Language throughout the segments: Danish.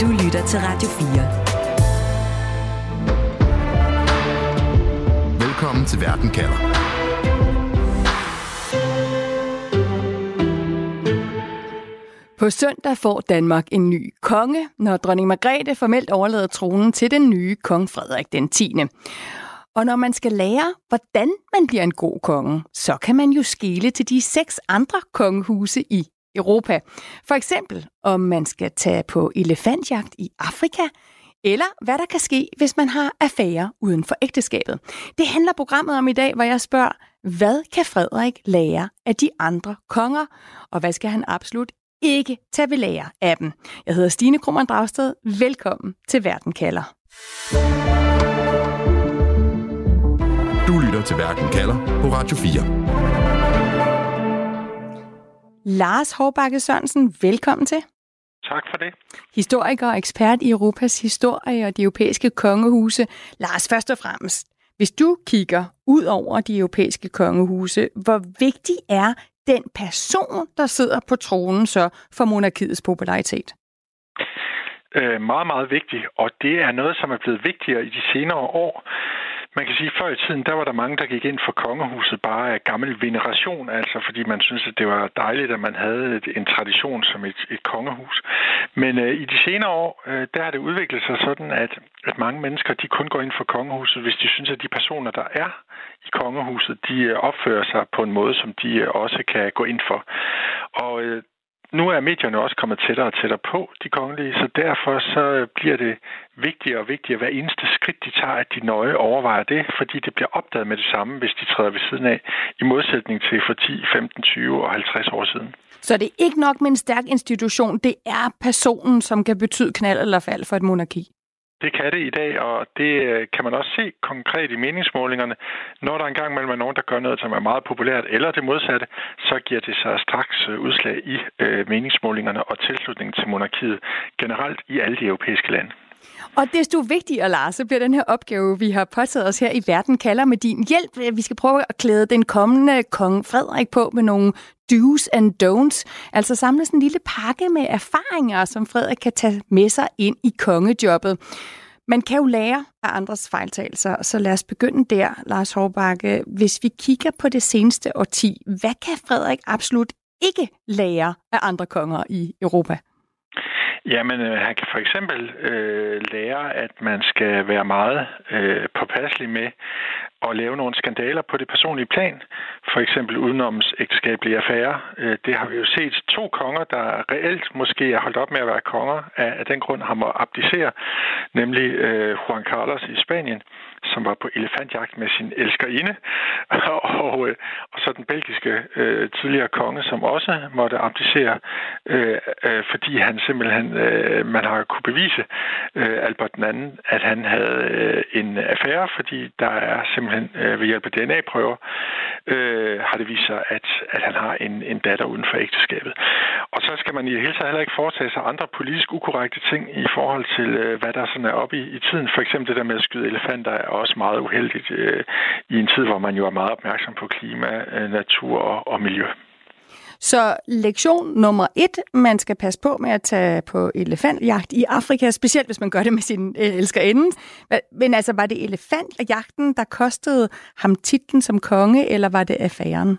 Du lytter til Radio 4. Velkommen til Verden kalder. På søndag får Danmark en ny konge, når dronning Margrethe formelt overlader tronen til den nye kong Frederik den 10. Og når man skal lære, hvordan man bliver en god konge, så kan man jo skele til de seks andre kongehuse i Europa. For eksempel om man skal tage på elefantjagt i Afrika, eller hvad der kan ske, hvis man har affære uden for ægteskabet. Det handler programmet om i dag, hvor jeg spørger, hvad kan Frederik lære af de andre konger, og hvad skal han absolut ikke tage ved lære af dem? Jeg hedder Stine Krummer Dragsted. Velkommen til Verden kalder. Du lytter til Verden kalder på Radio 4. Lars Hårbakke Sørensen, velkommen til. Tak for det. Historiker og ekspert i Europas historie og de europæiske kongehuse. Lars, først og fremmest, hvis du kigger ud over de europæiske kongehuse, hvor vigtig er den person, der sidder på tronen så for monarkiets popularitet? Øh, meget, meget vigtig, og det er noget, som er blevet vigtigere i de senere år. Man kan sige, at før i tiden, der var der mange, der gik ind for kongehuset bare af gammel veneration, altså fordi man synes, at det var dejligt, at man havde et, en tradition som et, et kongehus. Men øh, i de senere år, øh, der har det udviklet sig sådan, at, at mange mennesker, de kun går ind for kongehuset, hvis de synes, at de personer, der er i kongehuset, de øh, opfører sig på en måde, som de øh, også kan gå ind for. Og øh, nu er medierne også kommet tættere og tættere på, de kongelige, så derfor så bliver det vigtigere og vigtigere hver eneste skridt, de tager, at de nøje overvejer det, fordi det bliver opdaget med det samme, hvis de træder ved siden af, i modsætning til for 10, 15, 20 og 50 år siden. Så det er ikke nok med en stærk institution, det er personen, som kan betyde knald eller fald for et monarki? Det kan det i dag, og det øh, kan man også se konkret i meningsmålingerne. Når der engang mellem er nogen, der gør noget, som er meget populært, eller det modsatte, så giver det sig straks øh, udslag i øh, meningsmålingerne og tilslutningen til monarkiet generelt i alle de europæiske lande. Og desto vigtigere, Lars, så bliver den her opgave, vi har påtaget os her i verden, kalder med din hjælp. Vi skal prøve at klæde den kommende kong Frederik på med nogle do's and don'ts. Altså samle sådan en lille pakke med erfaringer, som Frederik kan tage med sig ind i kongejobbet. Man kan jo lære af andres fejltagelser, så lad os begynde der, Lars Hårbakke. Hvis vi kigger på det seneste årti, hvad kan Frederik absolut ikke lære af andre konger i Europa? Jamen, øh, han kan for eksempel øh, lære, at man skal være meget øh, påpasselig med at lave nogle skandaler på det personlige plan. For eksempel udenoms ægteskabelige affære. Øh, det har vi jo set to konger, der reelt måske er holdt op med at være konger, af, den grund har må abdicere, nemlig øh, Juan Carlos i Spanien, som var på elefantjagt med sin elskerinde, og, øh, og så den belgiske øh, tidligere konge, som også måtte abdicere, øh, øh, fordi han simpelthen, øh, man har kunne bevise øh, Albert II, at han havde øh, en affære, fordi der er simpelthen øh, ved hjælp af DNA-prøver, øh, Øh, har det vist sig, at, at han har en, en datter uden for ægteskabet. Og så skal man i det hele taget heller ikke foretage sig andre politisk ukorrekte ting i forhold til, øh, hvad der sådan er oppe i, i tiden. For eksempel det der med at skyde elefanter er også meget uheldigt øh, i en tid, hvor man jo er meget opmærksom på klima, øh, natur og, og miljø. Så lektion nummer et, man skal passe på med at tage på elefantjagt i Afrika, specielt hvis man gør det med sin øh, elskerinde. Men altså, var det elefantjagten, der kostede ham titlen som konge, eller var det affæren?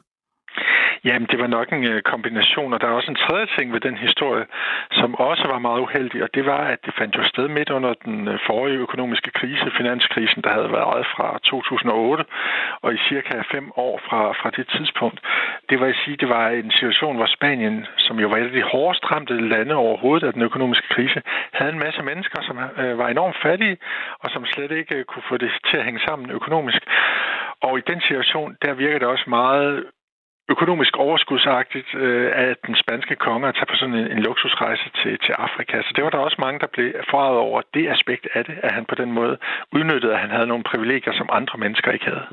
Jamen, det var nok en øh, kombination, og der er også en tredje ting ved den historie, som også var meget uheldig, og det var, at det fandt jo sted midt under den øh, forrige økonomiske krise, finanskrisen, der havde været fra 2008, og i cirka fem år fra, fra det tidspunkt. Det var at sige, det var en situation, hvor Spanien, som jo var et af de hårdest ramte lande overhovedet af den økonomiske krise, havde en masse mennesker, som øh, var enormt fattige, og som slet ikke kunne få det til at hænge sammen økonomisk. Og i den situation, der virker det også meget økonomisk overskudsagtigt øh, af den spanske konge at tage på sådan en, en luksusrejse til, til Afrika. Så det var der også mange, der blev forarvet over det aspekt af det, at han på den måde udnyttede, at han havde nogle privilegier, som andre mennesker ikke havde.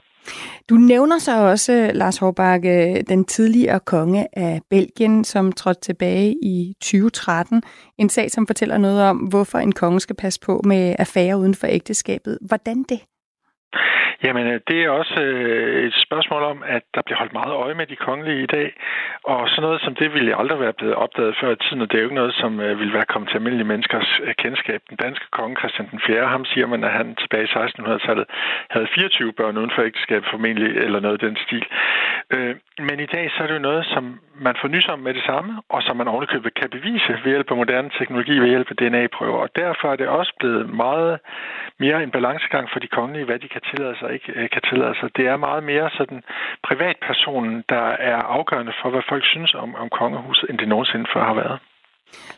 Du nævner så også, Lars Hårbakke, øh, den tidligere konge af Belgien, som trådte tilbage i 2013. En sag, som fortæller noget om, hvorfor en konge skal passe på med affære uden for ægteskabet. Hvordan det? Jamen, øh, det er også øh, et spørgsmål om, at der bliver holdt meget øje med de kongelige i dag. Og sådan noget som det ville aldrig være blevet opdaget før i tiden, og det er jo ikke noget, som øh, ville være kommet til almindelige menneskers øh, kendskab. Den danske konge Christian den 4., ham siger man, at han tilbage i 1600-tallet havde 24 børn uden for ægteskab formentlig, eller noget i den stil. Øh, men i dag så er det jo noget, som man får nys om med det samme, og som man ovenikøbet kan bevise ved hjælp af moderne teknologi, ved hjælp af DNA-prøver. Og derfor er det også blevet meget mere en balancegang for de kongelige, hvad de kan tillade sig og ikke øh, kan tillade sig. Det er meget mere sådan privatpersonen, der er afgørende for, hvad folk synes om, om kongehuset, end det nogensinde før har været.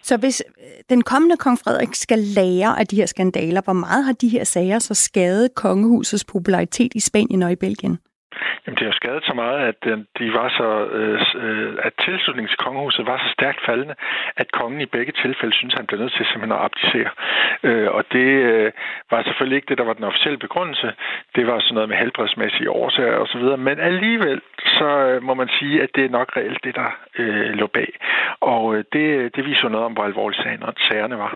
Så hvis øh, den kommende kong Frederik skal lære af de her skandaler, hvor meget har de her sager så skadet kongehusets popularitet i Spanien og i Belgien? Jamen, det har skadet så meget, at øh, de var så, øh, øh at tilslutningen til kongehuset var så stærkt faldende, at kongen i begge tilfælde synes, han blev nødt til simpelthen at abdicere. Øh, og det øh, var selvfølgelig ikke det, der var den officielle begrundelse. Det var sådan noget med helbredsmæssige årsager osv. Men alligevel, så øh, må man sige, at det er nok reelt det, der øh, lå bag. Og øh, det, det viser noget om, hvor alvorlige sagerne var.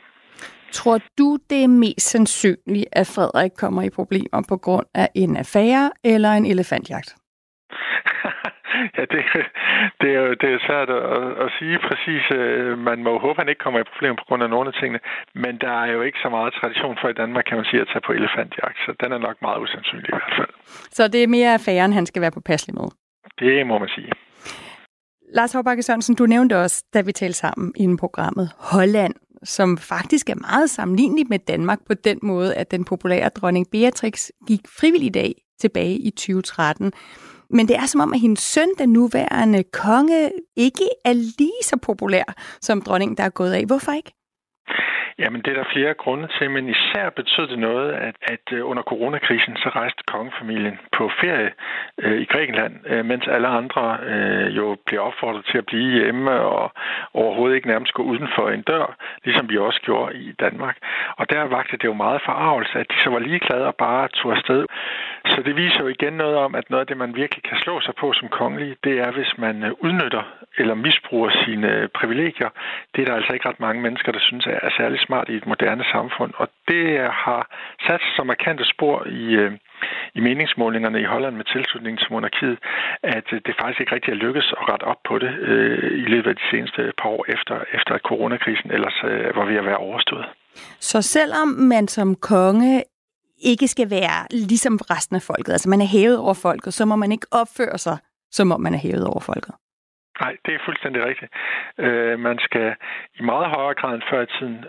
Tror du, det er mest sandsynligt, at Frederik kommer i problemer på grund af en affære eller en elefantjagt? Ja, det, det, er jo det er svært at, at sige præcis. Øh, man må håbe, at han ikke kommer i problemer på grund af nogle af tingene. Men der er jo ikke så meget tradition for i Danmark, kan man sige, at tage på elefantjagt. Så den er nok meget usandsynlig i hvert fald. Så det er mere affæren, han skal være påpasselig med? Det må man sige. Lars Håbakke Sørensen, du nævnte også, da vi talte sammen i programmet, Holland som faktisk er meget sammenligneligt med Danmark på den måde, at den populære dronning Beatrix gik frivilligt af tilbage i 2013. Men det er som om, at hendes søn, den nuværende konge, ikke er lige så populær som dronningen, der er gået af. Hvorfor ikke? Jamen, det er der flere grunde til, men især betød det noget, at, at øh, under coronakrisen, så rejste kongefamilien på ferie øh, i Grækenland, øh, mens alle andre øh, jo blev opfordret til at blive hjemme og overhovedet ikke nærmest gå uden for en dør, ligesom vi også gjorde i Danmark. Og der vagte det jo meget forarvelse, at de så var ligeglade og bare tog afsted. Så det viser jo igen noget om, at noget af det, man virkelig kan slå sig på som kongelig, det er, hvis man øh, udnytter eller misbruger sine privilegier. Det er der altså ikke ret mange mennesker, der synes er særlig smart i et moderne samfund. Og det har sat sig som markante spor i, øh, i meningsmålingerne i Holland med tilslutning til monarkiet, at øh, det faktisk ikke rigtig er lykkedes at rette op på det øh, i løbet af de seneste par år efter, efter at coronakrisen ellers øh, var ved at være overstået. Så selvom man som konge ikke skal være ligesom resten af folket, altså man er hævet over folket, så må man ikke opføre sig, som om man er hævet over folket. Nej, det er fuldstændig rigtigt. Øh, man skal i meget højere grad end før i tiden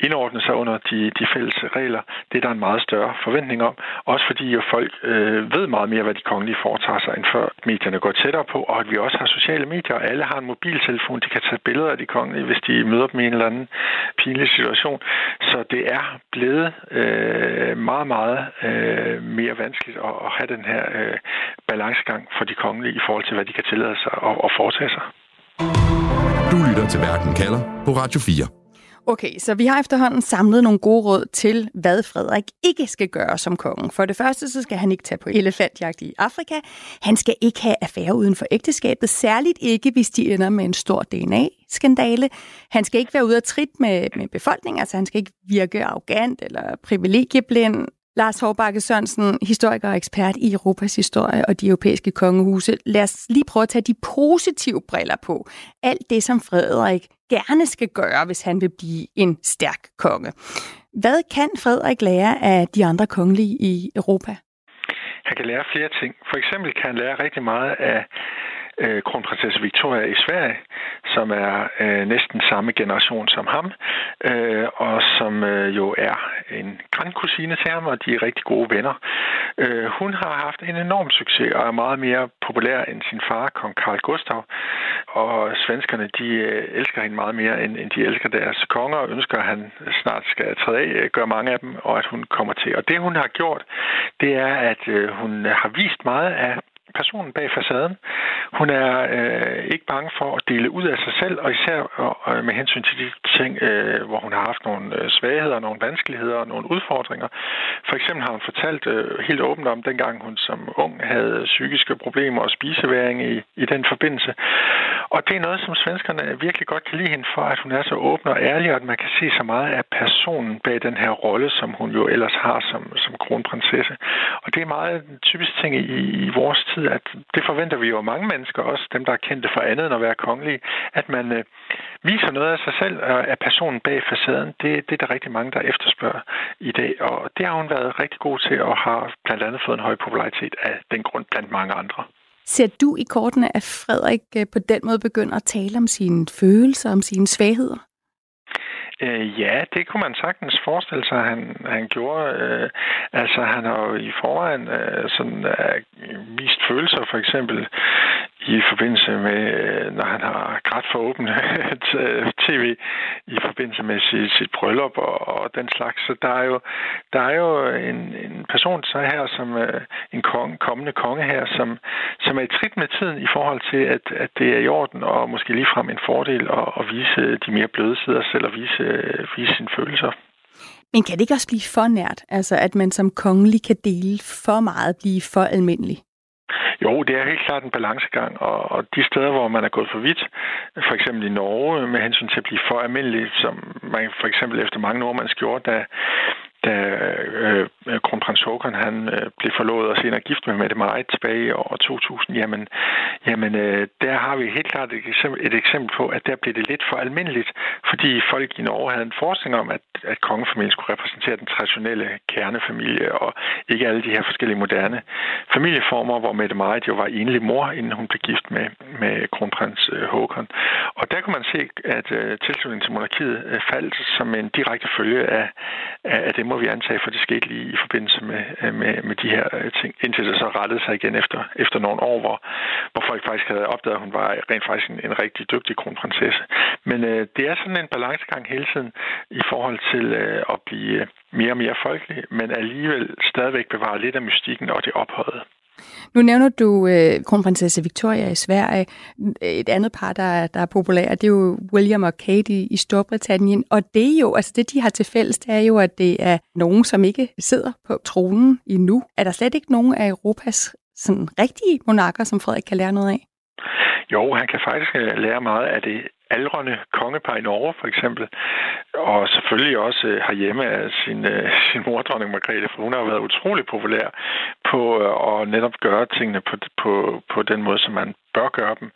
indordne sig under de, de fælles regler. Det er der en meget større forventning om. Også fordi jo folk øh, ved meget mere, hvad de kongelige foretager sig, end før medierne går tættere på, og at vi også har sociale medier. Alle har en mobiltelefon, de kan tage billeder af de kongelige, hvis de møder dem i en eller anden pinlig situation. Så det er blevet øh, meget, meget øh, mere vanskeligt at, at have den her øh, balancegang for de kongelige i forhold til, hvad de kan tillade sig at, at foretage sig. Du lytter til Verden kalder på Radio 4. Okay, så vi har efterhånden samlet nogle gode råd til, hvad Frederik ikke skal gøre som kongen. For det første, så skal han ikke tage på elefantjagt i Afrika. Han skal ikke have affære uden for ægteskabet, særligt ikke, hvis de ender med en stor DNA-skandale. Han skal ikke være ude af trit med, med befolkningen, altså han skal ikke virke arrogant eller privilegieblind. Lars Hårbakke Sørensen, historiker og ekspert i Europas historie og de europæiske kongehuse. Lad os lige prøve at tage de positive briller på. Alt det, som Frederik gerne skal gøre, hvis han vil blive en stærk konge. Hvad kan Frederik lære af de andre kongelige i Europa? Han kan lære flere ting. For eksempel kan han lære rigtig meget af øh, kronprinsesse Victoria i Sverige, som er øh, næsten samme generation som ham, øh, og som øh, jo er en grandkusine til ham, og de er rigtig gode venner. Øh, hun har haft en enorm succes og er meget mere populær end sin far, kong Carl Gustav, og svenskerne de øh, elsker hende meget mere, end, end de elsker deres konger, og ønsker, at han snart skal træde af, øh, gør mange af dem, og at hun kommer til. Og det hun har gjort, det er, at øh, hun har vist meget af personen bag facaden. Hun er øh, ikke bange for at dele ud af sig selv, og især med hensyn til de ting, øh, hvor hun har haft nogle øh, svagheder, nogle vanskeligheder og nogle udfordringer. For eksempel har hun fortalt øh, helt åbent om, dengang hun som ung havde psykiske problemer og spiseværing i, i den forbindelse. Og det er noget, som svenskerne virkelig godt kan lide hende for, at hun er så åben og ærlig, og at man kan se så meget af personen bag den her rolle, som hun jo ellers har som, som kronprinsesse. Og det er meget typisk ting i, i vores tid, at det forventer vi jo mange mennesker, også dem, der er kendte for andet end at være kongelige, at man øh, viser noget af sig selv og af personen bag facaden. Det, det er der rigtig mange, der efterspørger i dag, og det har hun været rigtig god til og har blandt andet fået en høj popularitet af den grund blandt mange andre. Ser du i kortene, at Frederik øh, på den måde begynder at tale om sine følelser, om sine svagheder? Øh, ja, det kunne man sagtens forestille sig, han, han gjorde. Øh, altså, han har jo i forvejen øh, sådan, øh, vist følelser, for eksempel i forbindelse med, øh, når han har ret for åbent tv, i forbindelse med sit, sit bryllup og, og den slags. Så der er jo, der er jo en, en person så her, som øh, en kong, kommende konge her, som, som er i trit med tiden i forhold til, at, at det er i orden og måske ligefrem en fordel at, at vise de mere bløde sider selv og vise, vise sine følelser. Men kan det ikke også blive for nært? Altså, at man som kongelig kan dele for meget, blive for almindelig? Jo, det er helt klart en balancegang, og, og de steder, hvor man er gået for vidt, for eksempel i Norge med hensyn til at blive for almindelig, som man for eksempel efter mange nordmænds gjorde, da da øh, øh kronprins Håkon han øh, blev forlovet og senere gift med Mette Marit tilbage i år 2000, jamen, jamen øh, der har vi helt klart et eksempel, et eksempel på, at der blev det lidt for almindeligt, fordi folk i Norge havde en forestilling om, at, at kongefamilien skulle repræsentere den traditionelle kernefamilie, og ikke alle de her forskellige moderne familieformer, hvor Mette Marit jo var enlig mor, inden hun blev gift med, med kronprins øh, Håkon. Og der kunne man se, at øh, tilslutningen til monarkiet øh, faldt som en direkte følge af, af, af det må vi antage, for det skete lige i forbindelse med, øh, med, med de her øh, ting, indtil det så rettede sig igen efter, efter nogle år, hvor, hvor folk faktisk havde opdaget, at hun var rent faktisk en, en rigtig dygtig kronprinsesse. Men øh, det er sådan en balancegang hele tiden i forhold til øh, at blive mere og mere folkelig, men alligevel stadigvæk bevare lidt af mystikken og det ophøjet. Nu nævner du øh, kronprinsesse Victoria i Sverige. Et andet par, der er, der er populært, det er jo William og Kate i, i Storbritannien. Og det er jo, altså det de har til fælles, det er jo, at det er nogen, som ikke sidder på tronen endnu. Er der slet ikke nogen af Europas sådan rigtige monarker, som Frederik kan lære noget af? Jo, han kan faktisk øh, lære meget af det aldrende kongepar i Norge, for eksempel. Og selvfølgelig også øh, herhjemme af sin, øh, sin mor, dronning Margrethe, for hun har været utrolig populær på øh, at netop gøre tingene på, på, på den måde, som man bør gøre dem.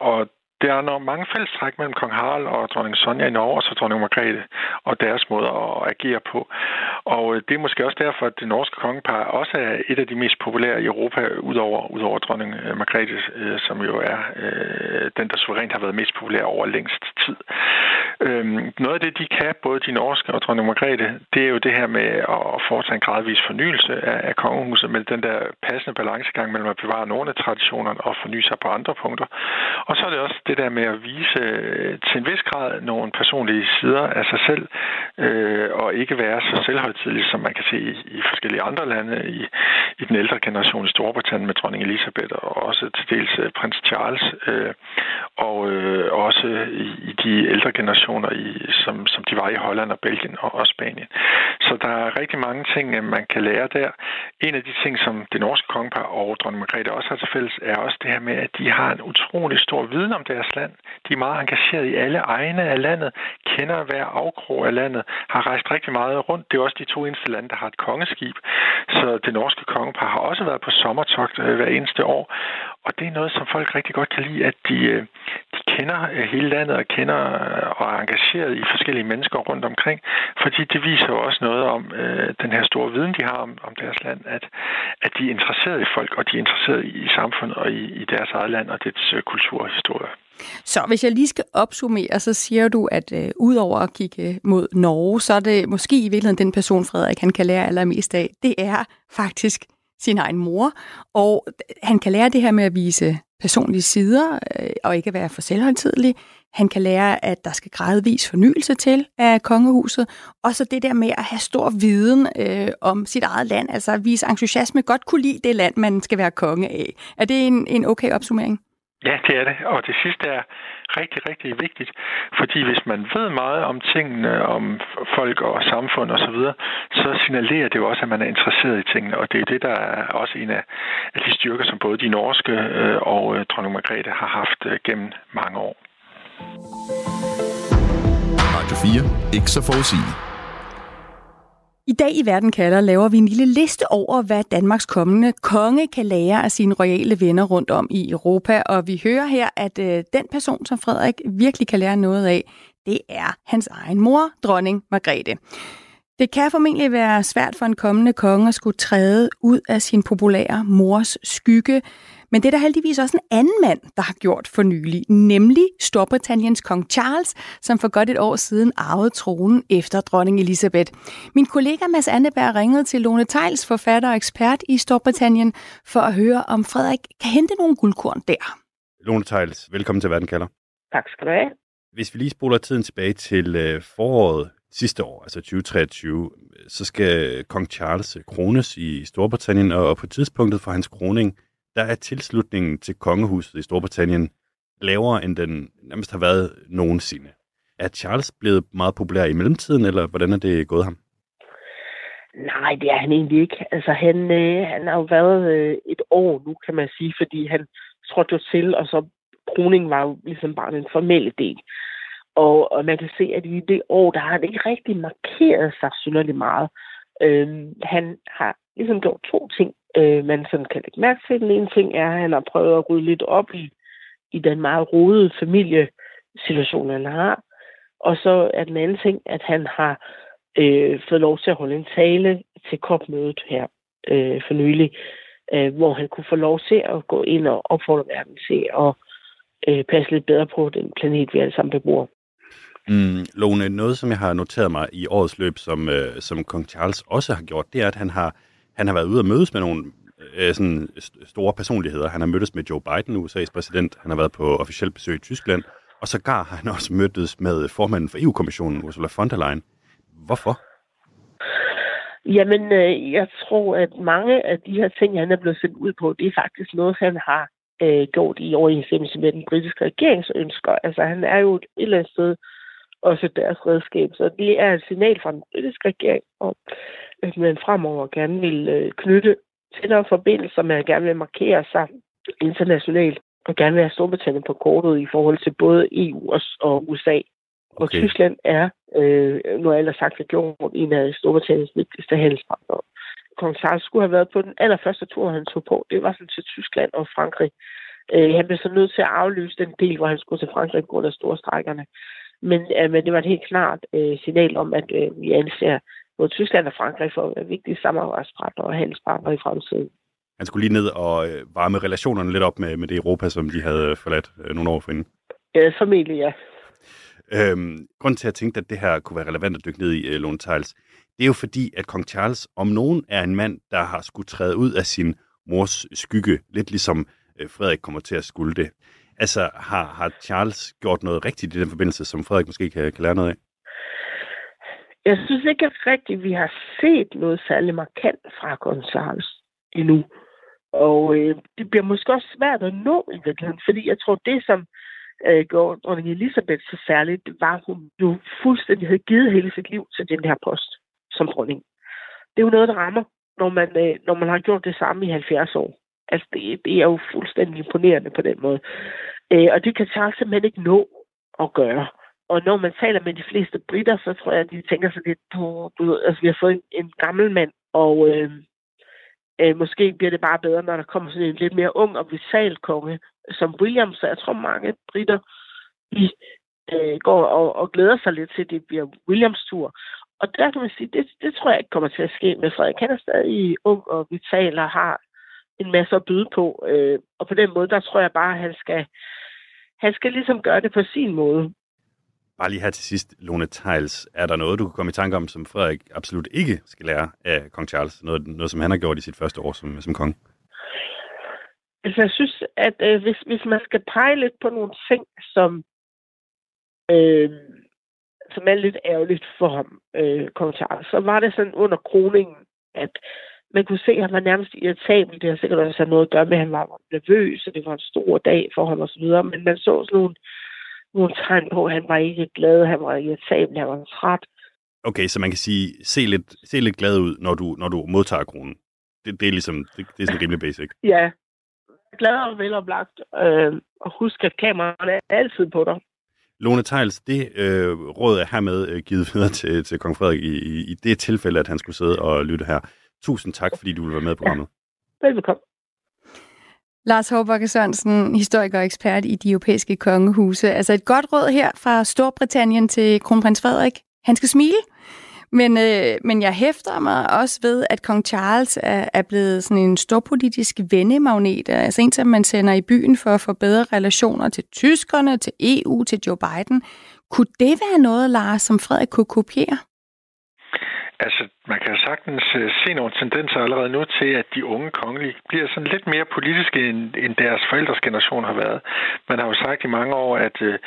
Og der er nogle mange fællestræk mellem kong Harald og dronning Sonja i Norge, og så dronning Margrethe, og deres måde at agere på. Og øh, det er måske også derfor, at det norske kongepar også er et af de mest populære i Europa, udover, udover dronning øh, Margrethe, øh, som jo er øh, den, der suverænt har været mest populær over længst tid. Øhm, noget af det, de kan, både de norske og dronning Margrethe, det er jo det her med at foretage en gradvis fornyelse af, af kongehuset, med den der passende balancegang mellem at bevare nogle af traditionerne og forny sig på andre punkter. Og så er det også det der med at vise øh, til en vis grad nogle personlige sider af sig selv, øh, og ikke være så selvhøjtidlig, som man kan se i, i forskellige andre lande, i, i den ældre generation i Storbritannien med dronning Elisabeth, og også til dels øh, prins Charles, øh, og øh, også i, i de ældre generationer, i, som, som de var i Holland og Belgien og, og Spanien. Så der er rigtig mange ting, øh, man kan lære der. En af de ting, som det norske kongepar og dronning Margrethe også har til fælles, er også det her med, at de har en utrolig stor viden om deres land. De er meget engageret i alle egne af landet, kender hver afkrog af landet, har rejst rigtig meget rundt. Det er også de to eneste lande, der har et kongeskib. Så det norske kongepar har også været på sommertogt øh, hver eneste år. Og det er noget, som folk rigtig godt kan lide, at de øh, kender øh, hele landet og kender øh, og er engageret i forskellige mennesker rundt omkring. Fordi det viser jo også noget om øh, den her store viden, de har om, om deres land, at, at de er interesseret i folk, og de er interesseret i samfundet og i, i deres eget land og dets øh, kultur og historie. Så hvis jeg lige skal opsummere, så siger du, at øh, udover at kigge øh, mod Norge, så er det måske i virkeligheden den person, Frederik, han kan lære allermest af. Det er faktisk sin egen mor, og han kan lære det her med at vise personlige sider øh, og ikke være for selvhøjtidelig. Han kan lære, at der skal gradvis fornyelse til af kongehuset. Og så det der med at have stor viden øh, om sit eget land, altså at vise entusiasme, godt kunne lide det land, man skal være konge af. Er det en, en okay opsummering? Ja, det er det. Og det sidste er rigtig, rigtig vigtigt. Fordi hvis man ved meget om tingene, om folk og samfund osv., så, videre, så signalerer det jo også, at man er interesseret i tingene. Og det er det, der er også en af, de styrker, som både de norske øh, og øh, dronning Margrethe har haft øh, gennem mange år. Radio 4. Ikke så forudsigeligt. I dag i Verden kalder laver vi en lille liste over, hvad Danmarks kommende konge kan lære af sine royale venner rundt om i Europa. Og vi hører her, at øh, den person, som Frederik virkelig kan lære noget af, det er hans egen mor, dronning Margrethe. Det kan formentlig være svært for en kommende konge at skulle træde ud af sin populære mors skygge, men det er der heldigvis også en anden mand, der har gjort for nylig, nemlig Storbritanniens kong Charles, som for godt et år siden arvede tronen efter dronning Elisabeth. Min kollega Mads Anneberg ringede til Lone Tejls, forfatter og ekspert i Storbritannien, for at høre, om Frederik kan hente nogle guldkorn der. Lone Tejls, velkommen til Verden kalder. Tak skal du have. Hvis vi lige spoler tiden tilbage til øh, foråret sidste år, altså 2023, så skal kong Charles krones i Storbritannien, og på tidspunktet for hans kroning, der er tilslutningen til kongehuset i Storbritannien lavere, end den nærmest har været nogensinde. Er Charles blevet meget populær i mellemtiden, eller hvordan er det gået ham? Nej, det er han egentlig ikke. Altså, han, øh, han har jo været øh, et år nu, kan man sige, fordi han trådte jo til, og så kroningen var jo ligesom bare den formelle del. Og, og man kan se, at i det år, der har han ikke rigtig markeret sig synderligt meget. Øhm, han har ligesom gjort to ting øh, man sådan kan lægge mærke til. Den ene ting er, at han har prøvet at rydde lidt op i, i den meget rodede familiesituation, han har. Og så er den anden ting, at han har øh, fået lov til at holde en tale til kopmødet her øh, for nylig, øh, hvor han kunne få lov til at gå ind og opfordre verden til at øh, passe lidt bedre på den planet, vi alle sammen bebor. Mm, Lone, noget som jeg har noteret mig i årets løb, som, øh, som kong Charles også har gjort, det er, at han har han har været ude og mødes med nogle øh, sådan store personligheder. Han har mødtes med Joe Biden, USA's præsident. Han har været på officielt besøg i Tyskland. Og sågar har han også mødtes med formanden for EU-kommissionen, Ursula von der Leyen. Hvorfor? Jamen, øh, jeg tror, at mange af de her ting, han er blevet sendt ud på, det er faktisk noget, han har øh, gjort i overensstemmelse med den britiske regerings ønsker. Altså, han er jo et eller andet sted også deres redskab. Så det er et signal fra den britiske regering om, at man fremover gerne vil øh, knytte tættere forbindelser, man gerne vil markere sig internationalt, og gerne vil have Storbritannien på kortet i forhold til både EU og USA. Okay. Og Tyskland er, øh, nu har jeg sagt det gjort, en af Storbritanniens vigtigste handelspartnere. Kong Charles skulle have været på den allerførste tur, han tog på. Det var sådan til Tyskland og Frankrig. Øh, han blev så nødt til at aflyse den del, hvor han skulle til Frankrig på grund af store strækkerne. Men, øh, men det var et helt klart øh, signal om, at øh, vi anser både Tyskland og Frankrig for at være vigtige samarbejdspartnere og handelspartnere i fremtiden. Han skulle lige ned og øh, varme relationerne lidt op med, med det Europa, som de havde forladt øh, nogle år forinden. Ja, formentlig ja. Øhm, grunden til, at jeg tænkte, at det her kunne være relevant at dykke ned i, øh, Lone Tiles, det er jo fordi, at kong Charles om nogen er en mand, der har skulle træde ud af sin mors skygge, lidt ligesom øh, Frederik kommer til at skulle det. Altså, har, har Charles gjort noget rigtigt i den forbindelse, som Frederik måske kan, kan lære noget af? Jeg synes ikke rigtigt, vi har set noget særligt markant fra kong Charles endnu. Og øh, det bliver måske også svært at nå i virkeligheden, fordi jeg tror, det som øh, gjorde dronning Elisabeth så særligt, var, at hun jo fuldstændig havde givet hele sit liv til den her post som dronning. Det er jo noget, der rammer, når man, øh, når man har gjort det samme i 70 år. Altså, det, det er jo fuldstændig imponerende på den måde. Øh, og det kan Charles simpelthen ikke nå at gøre. Og når man taler med de fleste britter, så tror jeg, at de tænker sig lidt på, du ved, altså vi har fået en, en gammel mand, og øh, øh, måske bliver det bare bedre, når der kommer sådan en lidt mere ung og vital konge som William. Så jeg tror, mange britter de, øh, går og, og glæder sig lidt til, at det bliver Williams tur. Og der kan man sige, det, det tror jeg ikke kommer til at ske med Frederik. Han er stadig ung og vital og har en masse at byde på. Øh, og på den måde, der tror jeg bare, at han skal, han skal ligesom gøre det på sin måde. Bare lige her til sidst, Lone Tejls, er der noget, du kan komme i tanke om, som Frederik absolut ikke skal lære af kong Charles? Noget, noget som han har gjort i sit første år som, som konge? altså jeg synes, at øh, hvis, hvis man skal pege lidt på nogle ting, som, øh, som er lidt ærgerligt for ham, øh, kong Charles, så var det sådan under kroningen, at man kunne se, at han var nærmest irritabel. Det har sikkert også noget at gøre med, at han var nervøs, og det var en stor dag for ham osv. Men man så sådan nogle, nogle tegn på, at han var ikke glad, han var irritabel, han var træt. Okay, så man kan sige, se lidt, se lidt glad ud, når du, når du modtager kronen. Det, det er ligesom, det, det er sådan rimelig basic. Ja, glad og veloplagt. Øh, og husk, at kameraerne er altid på dig. Lone Tejls, det øh, råd er hermed øh, givet videre til, til kong Frederik i, i, i det tilfælde, at han skulle sidde og lytte her. Tusind tak, fordi du vil være med i programmet. Ja. Velbekomme. Lars Håbakke Sørensen, historiker og ekspert i de europæiske kongehuse. Altså et godt råd her fra Storbritannien til kronprins Frederik. Han skal smile, men, øh, men jeg hæfter mig også ved, at kong Charles er, er blevet sådan en storpolitisk vennemagnet. Altså en, som man sender i byen for at få bedre relationer til tyskerne, til EU, til Joe Biden. Kunne det være noget, Lars, som Frederik kunne kopiere? Altså, man kan sagtens øh, se nogle tendenser allerede nu til, at de unge kongelige bliver sådan lidt mere politiske, end, end deres forældres generation har været. Man har jo sagt i mange år, at, øh,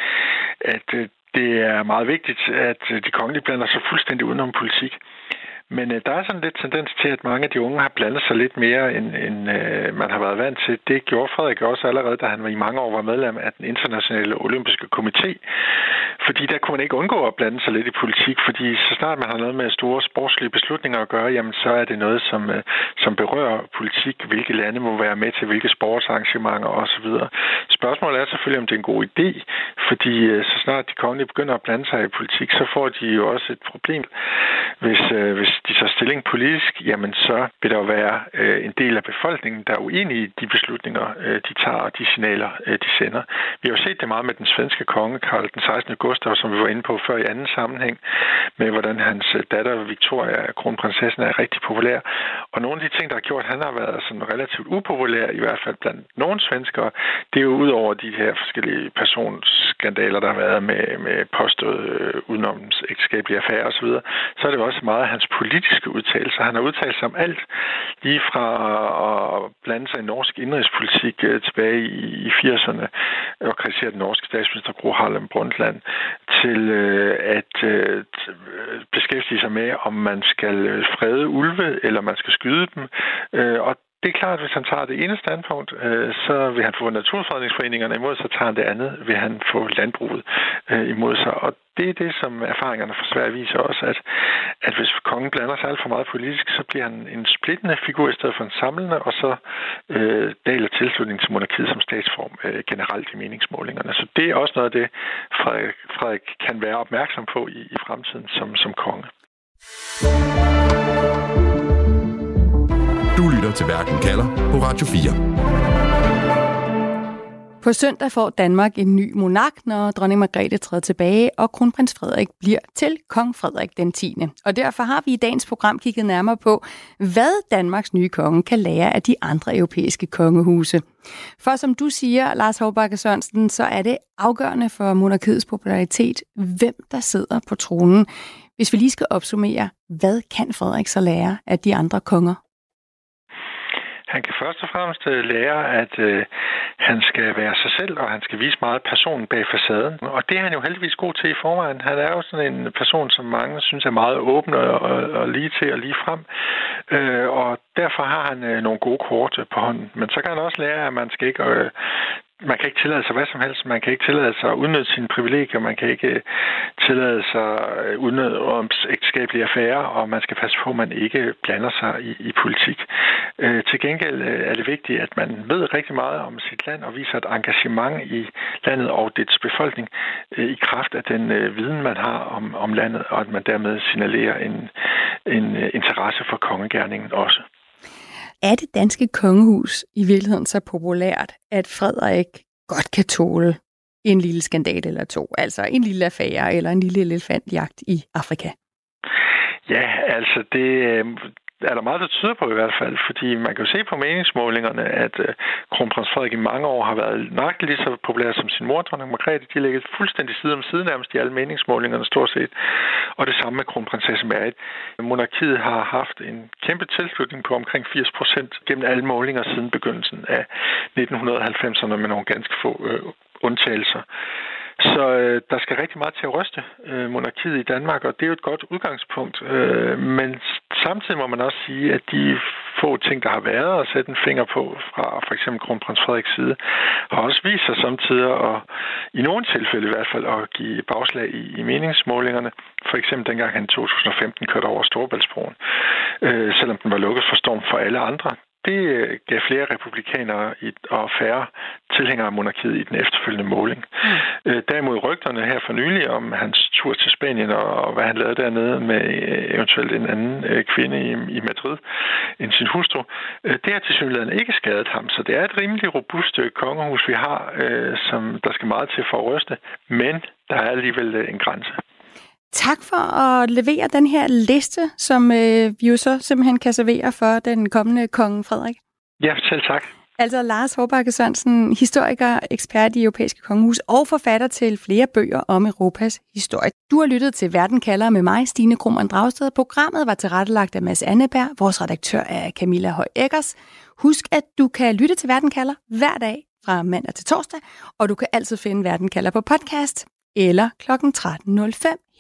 at øh, det er meget vigtigt, at de kongelige blander sig fuldstændig udenom politik. Men øh, der er sådan lidt tendens til, at mange af de unge har blandet sig lidt mere, end, end øh, man har været vant til. Det gjorde Frederik også allerede, da han i mange år var medlem af den internationale olympiske komité. Fordi der kunne man ikke undgå at blande sig lidt i politik, fordi så snart man har noget med store sportslige beslutninger at gøre, jamen så er det noget, som, øh, som berører politik, hvilke lande må være med til hvilke sportsarrangementer osv. Spørgsmålet er selvfølgelig, om det er en god idé, fordi øh, så snart de kongelige begynder at blande sig i politik, så får de jo også et problem, hvis, øh, hvis de tager stilling politisk, jamen så vil der jo være øh, en del af befolkningen, der er uenige i de beslutninger, øh, de tager og de signaler, øh, de sender. Vi har jo set det meget med den svenske konge, Karl den 16. Gustav, som vi var inde på før i anden sammenhæng, med hvordan hans øh, datter Victoria, kronprinsessen, er rigtig populær. Og nogle af de ting, der har gjort, at han har været sådan relativt upopulær, i hvert fald blandt nogle svenskere, det er jo ud over de her forskellige persons skandaler, der har været med, med påstået øh, udenomsægteskabelige affærer osv., så er det også meget hans politiske udtalelser. Han har udtalt sig om alt, lige fra at blande sig i norsk indrigspolitik øh, tilbage i 80'erne og kritisere den norske statsminister Gro Harlem Brundtland, til øh, at øh, beskæftige sig med, om man skal frede ulve, eller man skal skyde dem. Øh, og det er klart, at hvis han tager det ene standpunkt, øh, så vil han få naturfredningsforeningerne imod sig, tager han det andet, vil han få landbruget øh, imod sig. Og det er det, som erfaringerne fra Sverige viser også, at, at hvis kongen blander sig alt for meget politisk, så bliver han en splittende figur i stedet for en samlende, og så øh, daler tilslutningen til monarkiet som statsform øh, generelt i meningsmålingerne. Så det er også noget af det, Frederik, Frederik kan være opmærksom på i, i fremtiden som, som konge. Lytter til Verden kalder på Radio 4. På søndag får Danmark en ny monark, når dronning Margrethe træder tilbage, og kronprins Frederik bliver til kong Frederik den 10. Og derfor har vi i dagens program kigget nærmere på, hvad Danmarks nye konge kan lære af de andre europæiske kongehuse. For som du siger, Lars Håbakke Sørensen, så er det afgørende for monarkiets popularitet, hvem der sidder på tronen. Hvis vi lige skal opsummere, hvad kan Frederik så lære af de andre konger? Han kan først og fremmest øh, lære, at øh, han skal være sig selv, og han skal vise meget personen bag facaden. Og det er han jo heldigvis god til i forvejen. Han er jo sådan en person, som mange synes er meget åben og, og, og lige til og lige frem. Øh, og derfor har han øh, nogle gode kort på hånden. Men så kan han også lære, at man skal ikke øh, man kan ikke tillade sig hvad som helst. Man kan ikke tillade sig at udnytte sine privilegier. Man kan ikke øh, tillade sig at udnytte ægteskabelige affærer, og man skal passe på, at man ikke blander sig i, i politik. Øh, til gengæld øh, er det vigtigt, at man ved rigtig meget om sit land og viser et engagement i landet og dets befolkning øh, i kraft af den øh, viden, man har om, om landet, og at man dermed signalerer en, en øh, interesse for kongegærningen også. Er det danske kongehus i virkeligheden så populært, at Frederik godt kan tåle en lille skandal eller to, altså en lille affære eller en lille elefantjagt i Afrika? Ja, altså det, øh, er der meget, der tyder på i hvert fald, fordi man kan jo se på meningsmålingerne, at øh, kronprins Frederik i mange år har været nøjagtigt lige så populær som sin mor, dronning Margrethe. De ligger fuldstændig side om side nærmest i alle meningsmålingerne stort set. Og det samme med kronprinsesse Mary. Monarkiet har haft en kæmpe tilslutning på omkring 80 procent gennem alle målinger siden begyndelsen af 1990'erne med nogle ganske få øh, undtagelser. Så øh, der skal rigtig meget til at ryste øh, monarkiet i Danmark, og det er jo et godt udgangspunkt. Øh, men samtidig må man også sige, at de få ting, der har været at sætte en finger på fra for eksempel kronprins Frederiks side, har også vist sig samtidig, og i nogle tilfælde i hvert fald, at give bagslag i, i meningsmålingerne. For eksempel dengang han i 2015 kørte over Storebæltsbroen, øh, selvom den var lukket for storm for alle andre det øh, gav flere republikanere og færre tilhængere af monarkiet i den efterfølgende måling. Mm. Derimod rygterne her for nylig om hans tur til Spanien og hvad han lavede dernede med øh, eventuelt en anden kvinde i Madrid end sin hustru, det har til synligheden ikke skadet ham. Så det er et rimelig robust kongehus, vi har, som der skal meget til for at ryste, men der er alligevel en grænse. Tak for at levere den her liste, som øh, vi jo så simpelthen kan servere for den kommende konge Frederik. Ja, selv tak. Altså Lars Håbakke Sørensen, historiker, ekspert i europæiske kongehus og forfatter til flere bøger om Europas historie. Du har lyttet til Verden kalder med mig, Stine Krohmann Dragsted. Programmet var tilrettelagt af Mads Anneberg. Vores redaktør er Camilla Høj Eggers. Husk, at du kan lytte til Verden kalder hver dag fra mandag til torsdag, og du kan altid finde Verden kalder på podcast eller kl. 13.05